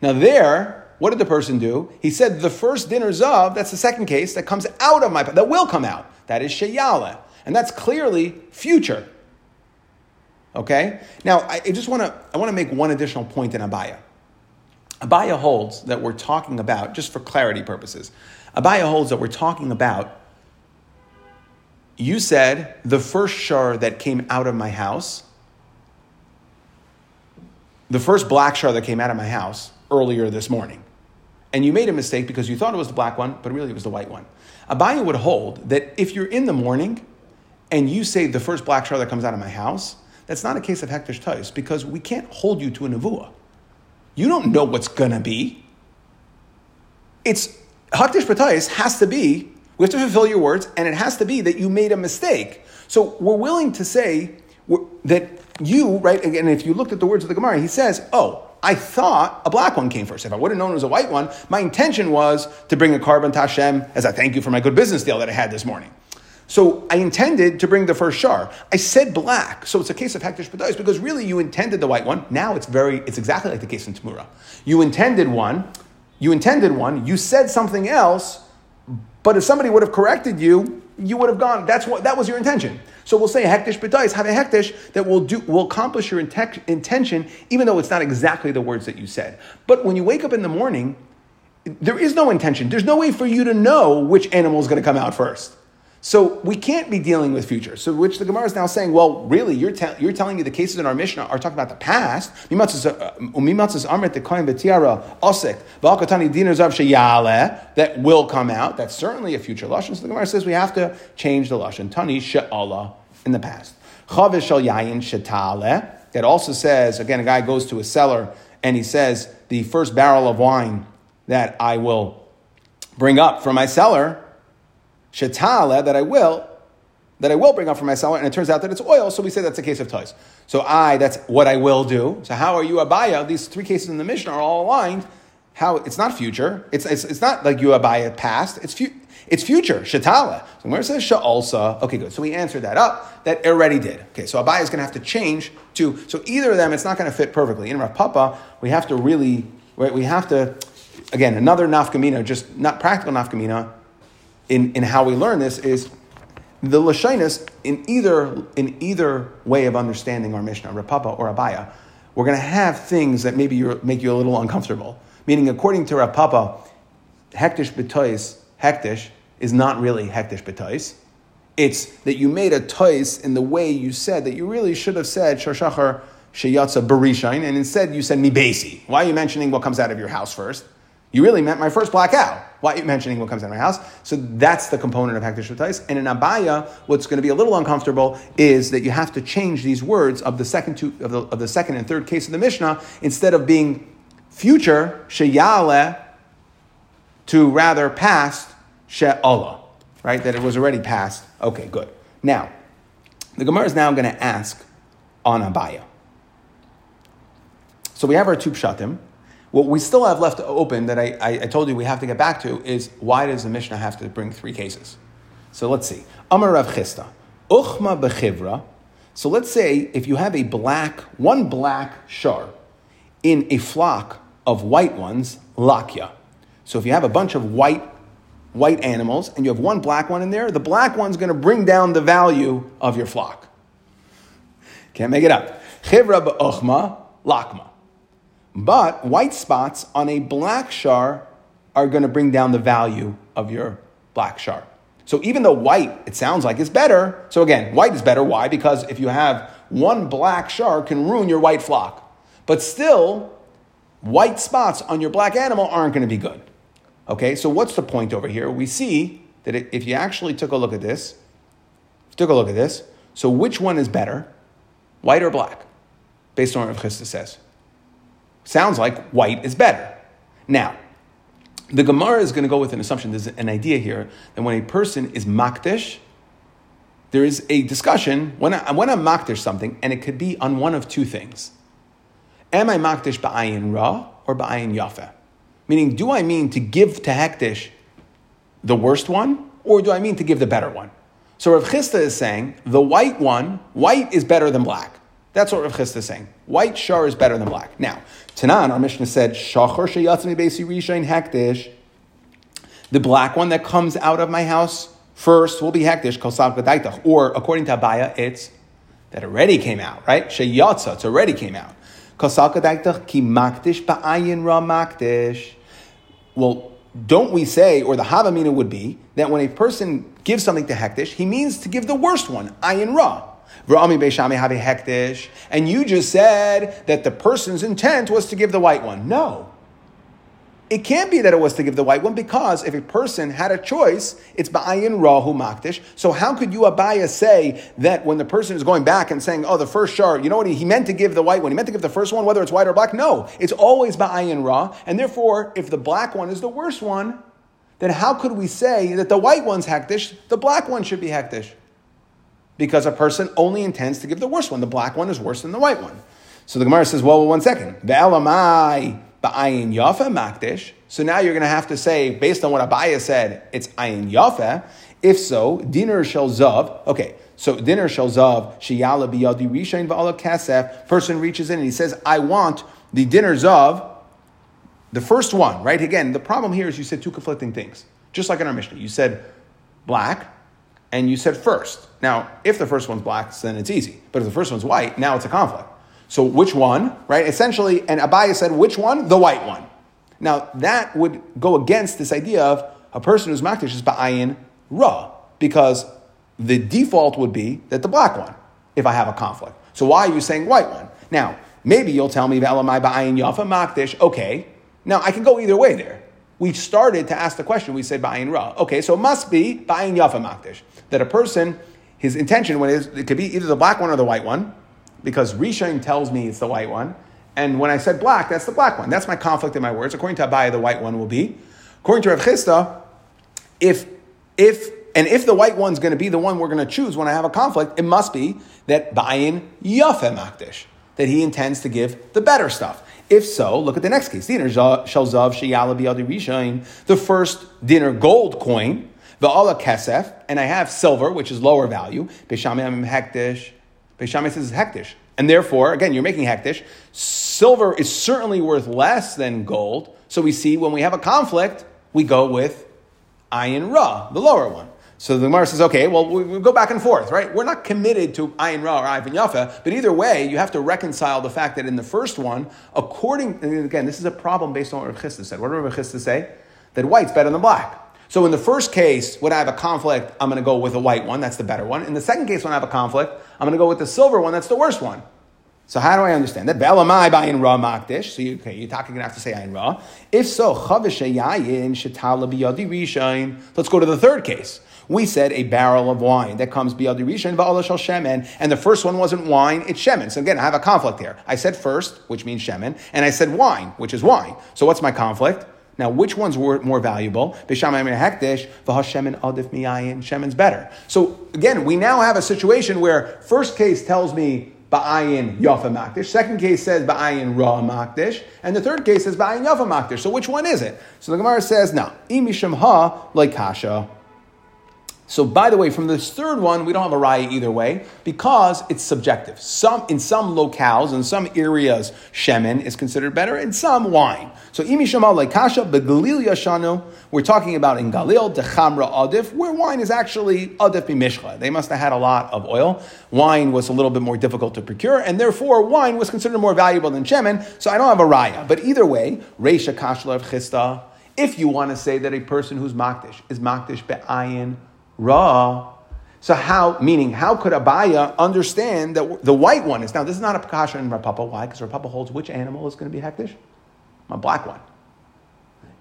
Speaker 1: Now there, what did the person do? He said the first dinners of, that's the second case, that comes out of my, that will come out. That is sheyale. And that's clearly future. Okay? Now, I just want to, I want to make one additional point in Abaya. Abaya holds that we're talking about, just for clarity purposes, Abaya holds that we're talking about, you said the first shar that came out of my house the first black shar that came out of my house earlier this morning. And you made a mistake because you thought it was the black one, but really it was the white one. Abaya would hold that if you're in the morning and you say the first black shar that comes out of my house, that's not a case of hektish tais because we can't hold you to a nevuah. You don't know what's gonna be. It's hektish tais has to be. We have to fulfill your words, and it has to be that you made a mistake. So we're willing to say that you, right, and if you looked at the words of the Gemara, he says, oh, I thought a black one came first. If I would have known it was a white one, my intention was to bring a korban to Hashem as a thank you for my good business deal that I had this morning. So I intended to bring the first shar. I said black, so it's a case of hektish badais because really you intended the white one. Now it's very, it's exactly like the case in Tamura. You intended one, you intended one, you said something else, but if somebody would have corrected you, you would have gone. That's what that was your intention. So we'll say hektish b'tais, have a hektish that will do will accomplish your intent, intention, even though it's not exactly the words that you said. But when you wake up in the morning, there is no intention. There's no way for you to know which animal is going to come out first. So we can't be dealing with future. So which the Gemara is now saying, well, really, you're, te- you're telling me the cases in our Mishnah are talking about the past. Uh, that will come out. That's certainly a future lashon. So the Gemara says we have to change the lashon. Tani she'ala in the past. That also says again, a guy goes to a cellar and he says the first barrel of wine that I will bring up from my cellar shetale that I will, that I will bring up for my cellar, and it turns out that it's oil, so we say that's a case of toys. So I, that's what I will do. So how are you abaya? These three cases in the Mishnah are all aligned. How it's not future. It's, it's, it's not like you abaya past. It's future. It's future, shatala. So where it says sha'alsa, okay, good. So we answered that up. That already did. Okay, so Abaya is going to have to change to. So either of them, it's not going to fit perfectly. In Rav Papa, we have to really, right, we have to, again, another nafkamina, just not practical nafkamina in, in how we learn this is the lashinus in either in either way of understanding our Mishnah, Rav Papa or Abaya, we're going to have things that maybe make you a little uncomfortable. Meaning, according to Rav Papa, hektish betois, hektish is not really hektish betois. It's that you made a tois in the way you said that you really should have said shashachar sheyatza barishain, and instead you said mibesi. Why are you mentioning what comes out of your house first? You really meant my first black. You mentioning what comes out of my house? So that's the component of Hektish Shatais. And in Abaya, what's going to be a little uncomfortable is that you have to change these words of the second two, of the, of the second and third case of the Mishnah, instead of being future, Sheyale, to rather past, She'Allah. Right? That it was already past. Okay, good. Now, the Gemara is now going to ask on Abaya. So we have our two pshatim. What we still have left open that I, I, I, told you we have to get back to is why does the Mishnah have to bring three cases? So let's see. Amar Rav Chisda. Uchma bechivra. So let's say if you have a black, one black shar in a flock of white ones, lakya. So if you have a bunch of white white animals and you have one black one in there, the black one's going to bring down the value of your flock. Can't make it up. Chivra ba'ochma lakma. But white spots on a black shar are going to bring down the value of your black shar. So even though white, it sounds like is better. So again, white is better. Why? Because if you have one black shar can ruin your white flock. But still, white spots on your black animal aren't going to be good. Okay, so what's the point over here? We see that if you actually took a look at this, took a look at this, so which one is better, white or black, based on what Rav Chisda says? Sounds like white is better. Now, the Gemara is going to go with an assumption. There's an idea here that when a person is makdish, there is a discussion when, I, when I'm makdish something, and it could be on one of two things. Am I makdish ba'ayin ra or ba'ayin yafa? Meaning, do I mean to give to hektish the worst one, or do I mean to give the better one? So Rav Chisda is saying the white one, white is better than black. That's what Rav Chisda is saying. White shar is better than black. Now, Tanan, our Mishnah said, Shachar sheyatzmi besi rishain hektish. The black one that comes out of my house first will be hektish, gadaitach. Or, according to Abaya, it's that already came out, right? Sheyatza, it's already came out. Kosav gadaitach ki makdish ba'ayin ra makdish. Well, don't we say, or the Havamina would be, that when a person gives something to hektish, he means to give the worst one, ayin ra. And you just said that the person's intent was to give the white one. No. It can't be that it was to give the white one because if a person had a choice, it's ba'ayin rahu makdish. So how could you abaya say that when the person is going back and saying, oh, the first shar, you know what, he, he meant to give the white one, he meant to give the first one, whether it's white or black? No, it's always ba'ayin ra. And therefore, if the black one is the worst one, then how could we say that the white one's hektish, the black one should be hektish? Because a person only intends to give the worst one. The black one is worse than the white one. So the Gemara says, well, one second. Ve'elamai ba'ayin yafa makdish. So now you're going to have to say, based on what Abaya said, it's ayin yafa. If so, dinar shel zav. Okay, so dinar shel zav sheyala biyadi rishain va'ala kasef. Person reaches in and he says, I want the dinar zav, the first one, right? Again, the problem here is you said two conflicting things. Just like in our Mishnah. You said black, and you said first. Now, if the first one's black, then it's easy. But if the first one's white, now it's a conflict. So which one, right? Essentially, and Abaya said, which one? The white one. Now, that would go against this idea of a person who's makdish is ba'ayin ra, because the default would be that the black one, if I have a conflict. So why are you saying white one? Now, maybe you'll tell me, Elamai ba'ayin yafa makdish. Okay. Now, I can go either way there. We started to ask the question, we said ba'ayin ra. Okay, so it must be ba'ayin yafa makdish. That a person, his intention, when it, is, it could be either the black one or the white one, because Rishon tells me it's the white one. And when I said black, that's the black one. That's my conflict in my words. According to Abaya, the white one will be. According to Rav Chisda, if, if, and if the white one's going to be the one we're going to choose when I have a conflict, it must be that Bayin Yafe Makdish, that he intends to give the better stuff. If so, look at the next case. Dinar Shalzav Sheyala Biyadi Rishain, the first dinar gold coin, the Allah Kesef, and I have silver, which is lower value. Beshamim Hektish. Beshamim says Hektish. And therefore, again, you're making hektish. Silver is certainly worth less than gold. So we see when we have a conflict, we go with ayin ra, the lower one. So the Gemara says, okay, well, we, we, go back and forth, right? We're not committed to ayin ra or ayin yafa, but either way, you have to reconcile the fact that in the first one, according, again, this is a problem based on what Rav Chisda said. What did Rav Chisda say? That white's better than black. So in the first case, when I have a conflict, I'm going to go with the white one. That's the better one. In the second case, when I have a conflict, I'm going to go with the silver one. That's the worst one. So how do I understand that? Ve'elamai ba'in ra makdish. So you, okay, you're talking going to have to say ayin ra. If so, shetala biyadi. Let's go to the third case. We said a barrel of wine that comes biyadi rishain va'ala shal shemen, and the first one wasn't wine, it's shemen. So again, I have a conflict here. I said first, which means shemen, and I said wine, which is wine. So what's my conflict? Now, which one's more valuable? Hekdesh, v'hashemen adif miyayin. Shemen's better. So again, we now have a situation where first case tells me ba'ayin yafa makdish. Second case says ba'ayin ra makdish. And the third case says ba'ayin yafa makdish. So which one is it? So the Gemara says, no, imisham ha like kasha. So, by the way, from this third one, we don't have a raya either way because it's subjective. Some in some locales, in some areas, shemen is considered better, in some wine. So, imi shamal kasha begalil yashanu. We're talking about in Galil dechamra adif, where wine is actually adif bimishcha. They must have had a lot of oil. Wine was a little bit more difficult to procure, and therefore wine was considered more valuable than shemen. So, I don't have a raya. But either way, reisha kashla of chista. If you want to say that a person who's makdish is makdish be'ayin Ra. So how, meaning, how could Abaya understand that the white one is, now this is not a Pakasha in Rav Papa. Why? Because Rav Papa holds which animal is going to be Hektish? A black one.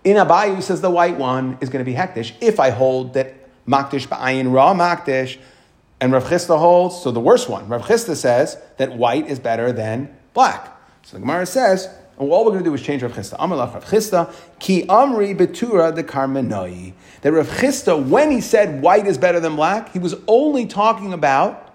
Speaker 1: In Abaya, he says the white one is going to be Hektish if I hold that Makdish Ba'ayin Ra Makdish, and Rav Chisda holds, so the worst one. Rav Chisda says that white is better than black. So the Gemara says, and all we're going to do is change Rav Chisda. Amalach Rav Chisda, ki amri betura de karmenoi. That Rav Chisda, when he said white is better than black, he was only talking about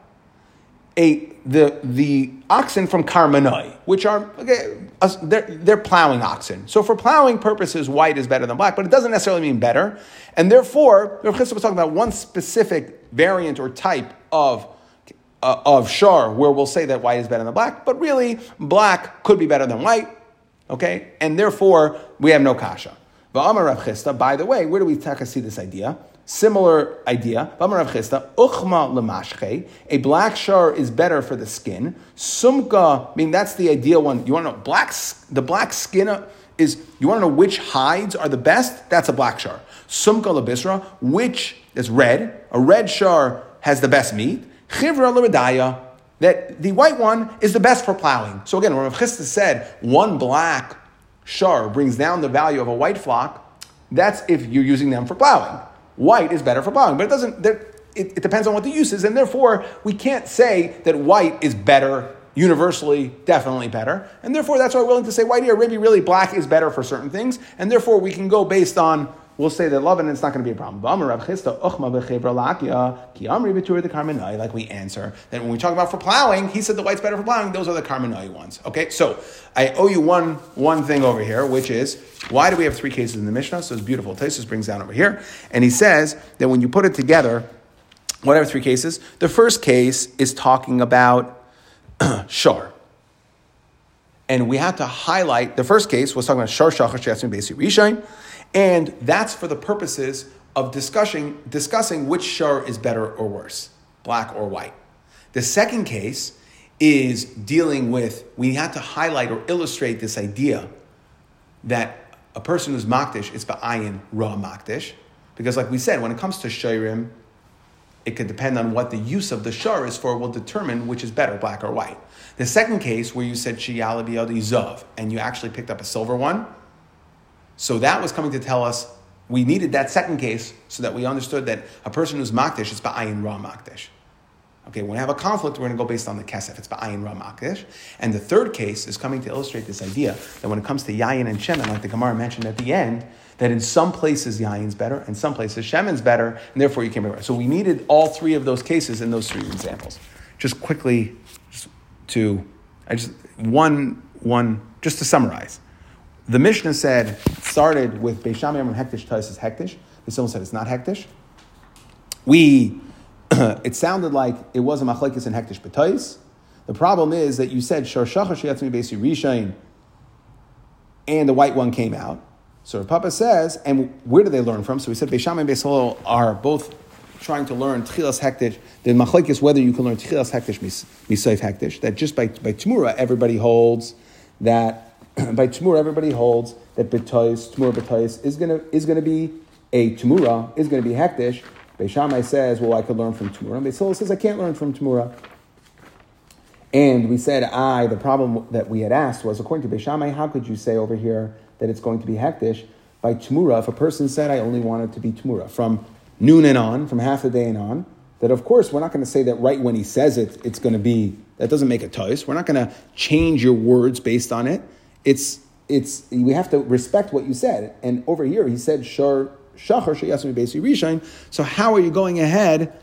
Speaker 1: a the the oxen from Karmanoi, which are okay, they're, they're plowing oxen. So for plowing purposes, white is better than black, but it doesn't necessarily mean better. And therefore, Rav Chisda was talking about one specific variant or type of uh, of shar where we'll say that white is better than black, but really black could be better than white. Okay? And therefore, we have no kasha. Rav Chisda, by the way, where do we take see this idea? Similar idea. Va'amar Rav Chisda, uchma a black shar is better for the skin. Sumka, I mean, that's the ideal one. You want to know, black, the black skin is, you want to know which hides are the best? That's a black shar. Sumka lebisra, which is red. A red shar has the best meat. Chivra that the white one is the best for plowing. So again, Rav Chisda said one black shar brings down the value of a white flock, that's if you're using them for plowing. White is better for plowing, but it doesn't. It, it depends on what the use is, and therefore we can't say that white is better universally, definitely better, and therefore that's why we're willing to say white here. Maybe really black is better for certain things, and therefore we can go based on we'll say that love and it's not going to be a problem. Like we answer that when we talk about for plowing, he said the white's better for plowing. Those are the karmanai ones. Okay, so I owe you one one thing over here, which is why do we have three cases in the Mishnah? So it's beautiful. Taisus brings down over here, and he says that when you put it together, whatever three cases, the first case is talking about [clears throat] shar. And we have to highlight the first case was talking about shar shachar shetzim basi rishain. And that's for the purposes of discussing, discussing which shar is better or worse, black or white. The second case is dealing with, we have to highlight or illustrate this idea that a person who's makdish is ba'ayin ra makdish. Because like we said, when it comes to shayrim, it could depend on what the use of the shar is for, will determine which is better, black or white. The second case where you said shiyala biyadi zav, and you actually picked up a silver one, so that was coming to tell us we needed that second case so that we understood that a person who's makdish is ba'ayin ra makdish. Okay, when we have a conflict, we're going to go based on the kesef. It's ba'ayin ra makdish. And the third case is coming to illustrate this idea that when it comes to yayin and shemen, like the Gemara mentioned at the end, that in some places yayin's better, and some places shemen's better, and therefore you can be right. So we needed all three of those cases in those three examples. Just quickly, just to I just one one just to summarize. The Mishnah said started with Beis Shammai Hektish Tais is Hektish. The Simon said it's not Hektish. We [clears throat] it sounded like it was a machlekes in Hektish B'Tais. The problem is that you said Shar Shachar Shiatzmi Besi Rishain, and the white one came out. So Papa says, and where do they learn from? So we said Beisham and Beis are both trying to learn Tchilas Hektish. The machlekes whether you can learn Tchilas Hektish Misayf Hektish. That just by by Tmura everybody holds that [clears throat] by Tmur, everybody holds that B'tois, Tmur B'tois, is going to is gonna be a Tmura, is going to be Hektish. Beis Shammai says, well, I could learn from Tmura. And Beis Hillel says, I can't learn from Tmura. And we said, I, the problem that we had asked was, according to Beis Shammai, how could you say over here that it's going to be Hektish? By Tmura, if a person said, I only want it to be Tmura, from noon and on, from half the day and on, that of course we're not going to say that right when he says it, it's going to be, that doesn't make a toast. We're not going to change your words based on it it's it's we have to respect what you said. And over here, he said shar shachar sheyasmi basi rishain. So how are you going ahead?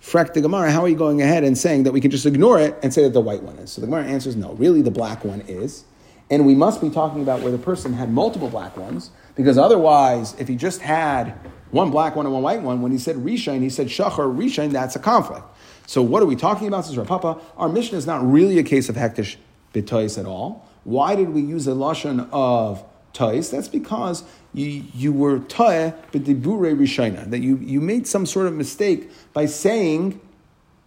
Speaker 1: Frek the Gemara, how are you going ahead and saying that we can just ignore it and say that the white one is? So the Gemara answers no, really the black one is. And we must be talking about where the person had multiple black ones, because otherwise, if he just had one black one and one white one, when he said Rishain, he said Shachar Rishain, that's a conflict. So what are we talking about, says Rav Papa? Our mission is not really a case of hektish bitois at all. Why did we use a lashon of tais? That's because you, you were tae b'dibure rishayna, that you, you made some sort of mistake by saying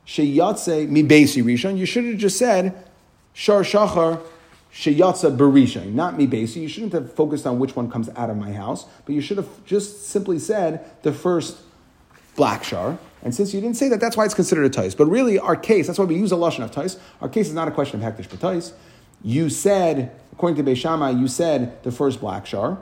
Speaker 1: sheyatze mi basi rishon. You should have just said shar shachar sheyatze berishain, not mi basi. You shouldn't have focused on which one comes out of my house, but you should have just simply said the first black shar. And since you didn't say that, that's why it's considered a tais. But really, our case, that's why we use a lashon of tais. Our case is not a question of hektish but tais you said, according to Beis Shammai, you said the first black shar.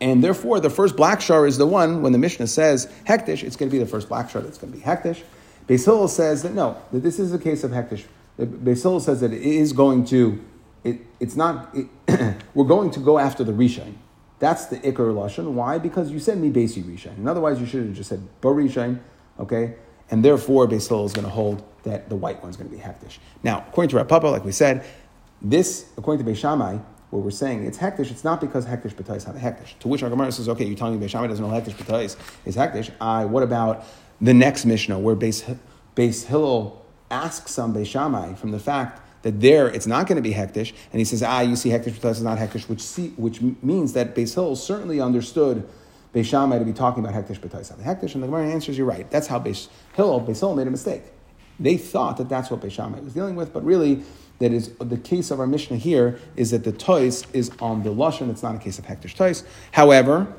Speaker 1: And therefore, the first black shar is the one, when the Mishnah says hektish, it's going to be the first black shar that's going to be hektish. Beis says that no, that this is a case of hektish. Beis says that it is going to, it, it's not, it, [coughs] we're going to go after the rishain. That's the ikar lashon. Why? Because you said me basi rishain. And otherwise, you should have just said Bo rishain, okay? And therefore, Beis is going to hold that the white one's going to be hektish. Now, according to Rav Papa, like we said, this, according to Beis Shammai, where we're saying it's hektish, it's not because hektish b'tais have a hektish. To which our Gemara says, okay, you're telling me Beis Shammai doesn't know hektish b'tais is hektish. I, what about the next Mishnah where Beis, Beis Hillel asks some Beis Shammai from the fact that there it's not going to be hektish, and he says, ah, you see hektish b'tais is not hektish, which, see, which means that Beis Hillel certainly understood Beis Shammai to be talking about hektish b'tais have a hektish, and the Gemara answers, you're right. That's how Beis Hillel, Beis Hillel made a mistake. They thought that that's what Beis Shammai was dealing with, but really that is the case of our Mishnah here is that the tois is on the lashon. It's not a case of hektish tois. However,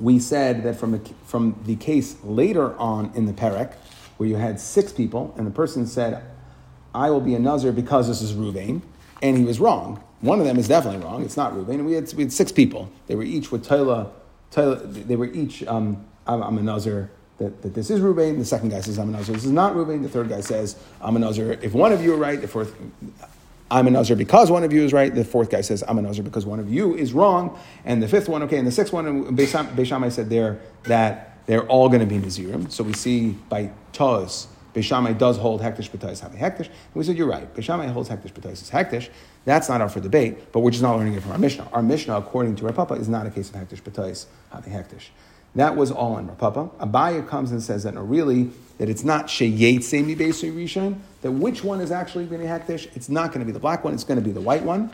Speaker 1: we said that from, a, from the case later on in the perek, where you had six people, and the person said, "I will be a nazir because this is Ruvain," and he was wrong. One of them is definitely wrong. It's not Ruvain. And we had, we had six people. They were each with Taila. They were each um, I'm, I'm a nazir that, that this is Ruvain. The second guy says, I'm a Nazir. This is not Ruvain. The third guy says, I'm a Nazir. If one of you are right, the fourth, I'm a Nazir because one of you is right. The fourth guy says, I'm a Nazir because one of you is wrong. And the fifth one, okay, and the sixth one, Beis Shammai said there that they're all going to be Nazirim. So we see by Taz, Beis Shammai does hold Hektish B'tais have a Hektish. And we said, you're right. Beis Shammai holds Hektish B'tais is Hektish. That's not up for debate, but we're just not learning it from our Mishnah. Our Mishnah, according to Rav Papa, is not a case of Hektish B'tais a Hektish. That was all in Rav Papa. Abaya comes and says that no, really, that it's not Sheyet Semi Besu Rishon, that which one is actually be Hektish? It's not going to be the black one, it's going to be the white one.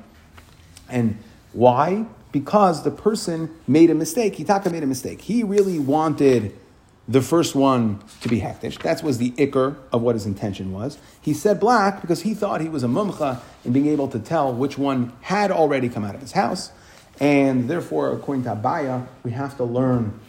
Speaker 1: And why? because the person made a mistake. Hitaka made a mistake. He really wanted the first one to be hektish. That was the ikr of what his intention was. He said black because he thought he was a mumcha in being able to tell which one had already come out of his house. And therefore, according to Abaya, we have to learn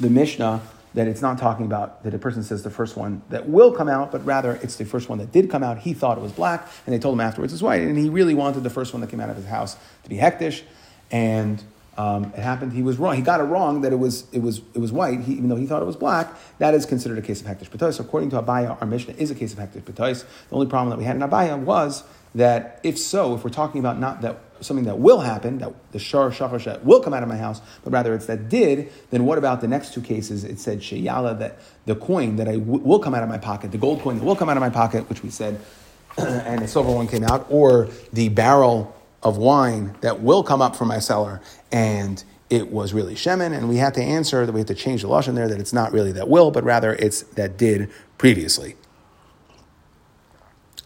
Speaker 1: the Mishnah that it's not talking about that a person says the first one that will come out, but rather it's the first one that did come out. He thought it was black, and they told him afterwards it's white. And he really wanted the first one that came out of his house to be hektish. And um, it happened. He was wrong. He got it wrong that it was it was it was white, he, even though he thought it was black. That is considered a case of hektish b'tois. According to Abaya, our Mishnah is a case of hektish b'tois. The only problem that we had in Abaya was that if so, if we're talking about not that something that will happen, that the shar shachar will come out of my house, but rather it's that did, then what about the next two cases? It said sheyala that the coin that I w- will come out of my pocket, the gold coin that will come out of my pocket, which we said, [clears throat] and the silver one came out, or the barrel of wine that will come up from my cellar and it was really shemen, and we had to answer that we had to change the lashon there that it's not really that will, but rather it's that did previously.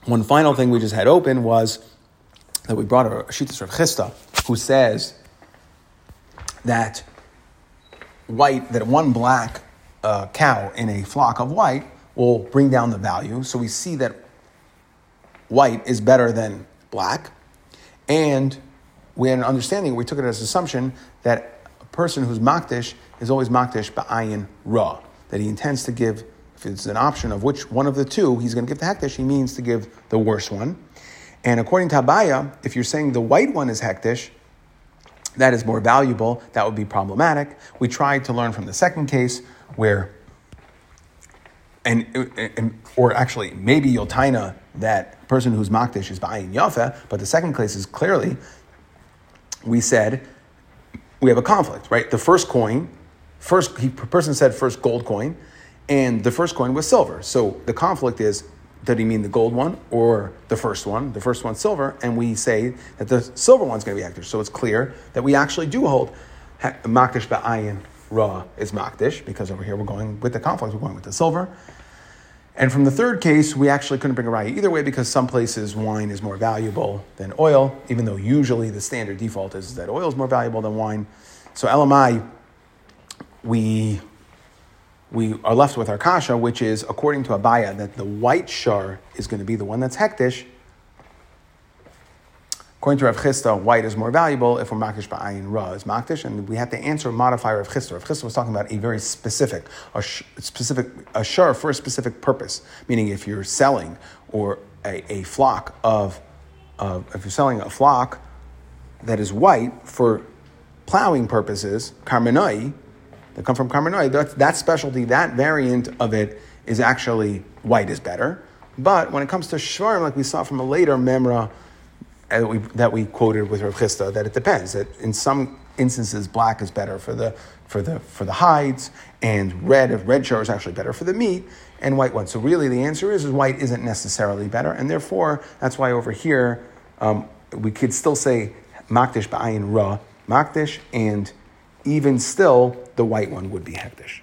Speaker 1: One final thing we just had open was that we brought a Shittas Rav Chisda, who says that white, that one black uh, cow in a flock of white will bring down the value. So we see that white is better than black, and we had an understanding, we took it as an assumption that a person who's makdish is always makdish ba'ayin ra, that he intends to give, if it's an option of which one of the two he's going to give the hektish, he means to give the worst one. And according to Abaya, if you're saying the white one is hektish, that is more valuable, that would be problematic. We tried to learn from the second case where, and, and or actually maybe Yoltaina, that person who's makdish is buying yafa, but the second case is clearly we said we have a conflict, right? The first coin, first he, person said first gold coin, and the first coin was silver. So the conflict is did he mean the gold one or the first one? The first one's silver, and we say that the silver one's going to be active. So it's clear that we actually do hold makdish ba'ayin ra is makdish because over here we're going with the conflict. We're going with the silver. And from the third case, we actually couldn't bring a raya either way because some places wine is more valuable than oil, even though usually the standard default is that oil is more valuable than wine. So LMI, we we are left with our kasha, which is according to Abaya that the white shar is going to be the one that's hektish, According to Rav Chisda, white is more valuable if we're makish ba'ayin ra is makdish, and we have to answer modify Rav Chisda. Rav Chisda was talking about a very specific, a sh- specific, a shar for a specific purpose. Meaning, if you're selling or a, a flock of, of, if you're selling a flock that is white for plowing purposes, karmenai, that come from karmenai, that, that specialty, that variant of it is actually white is better. But when it comes to shvarim, like we saw from a later memra that we, that we quoted with Rav Chisda, that it depends. That in some instances, black is better for the for the for the hides, and red red shar is actually better for the meat, and white one. So really, the answer is, is white isn't necessarily better, and therefore that's why over here um, we could still say makdish ba'ayin ra makdish, and even still the white one would be hektish.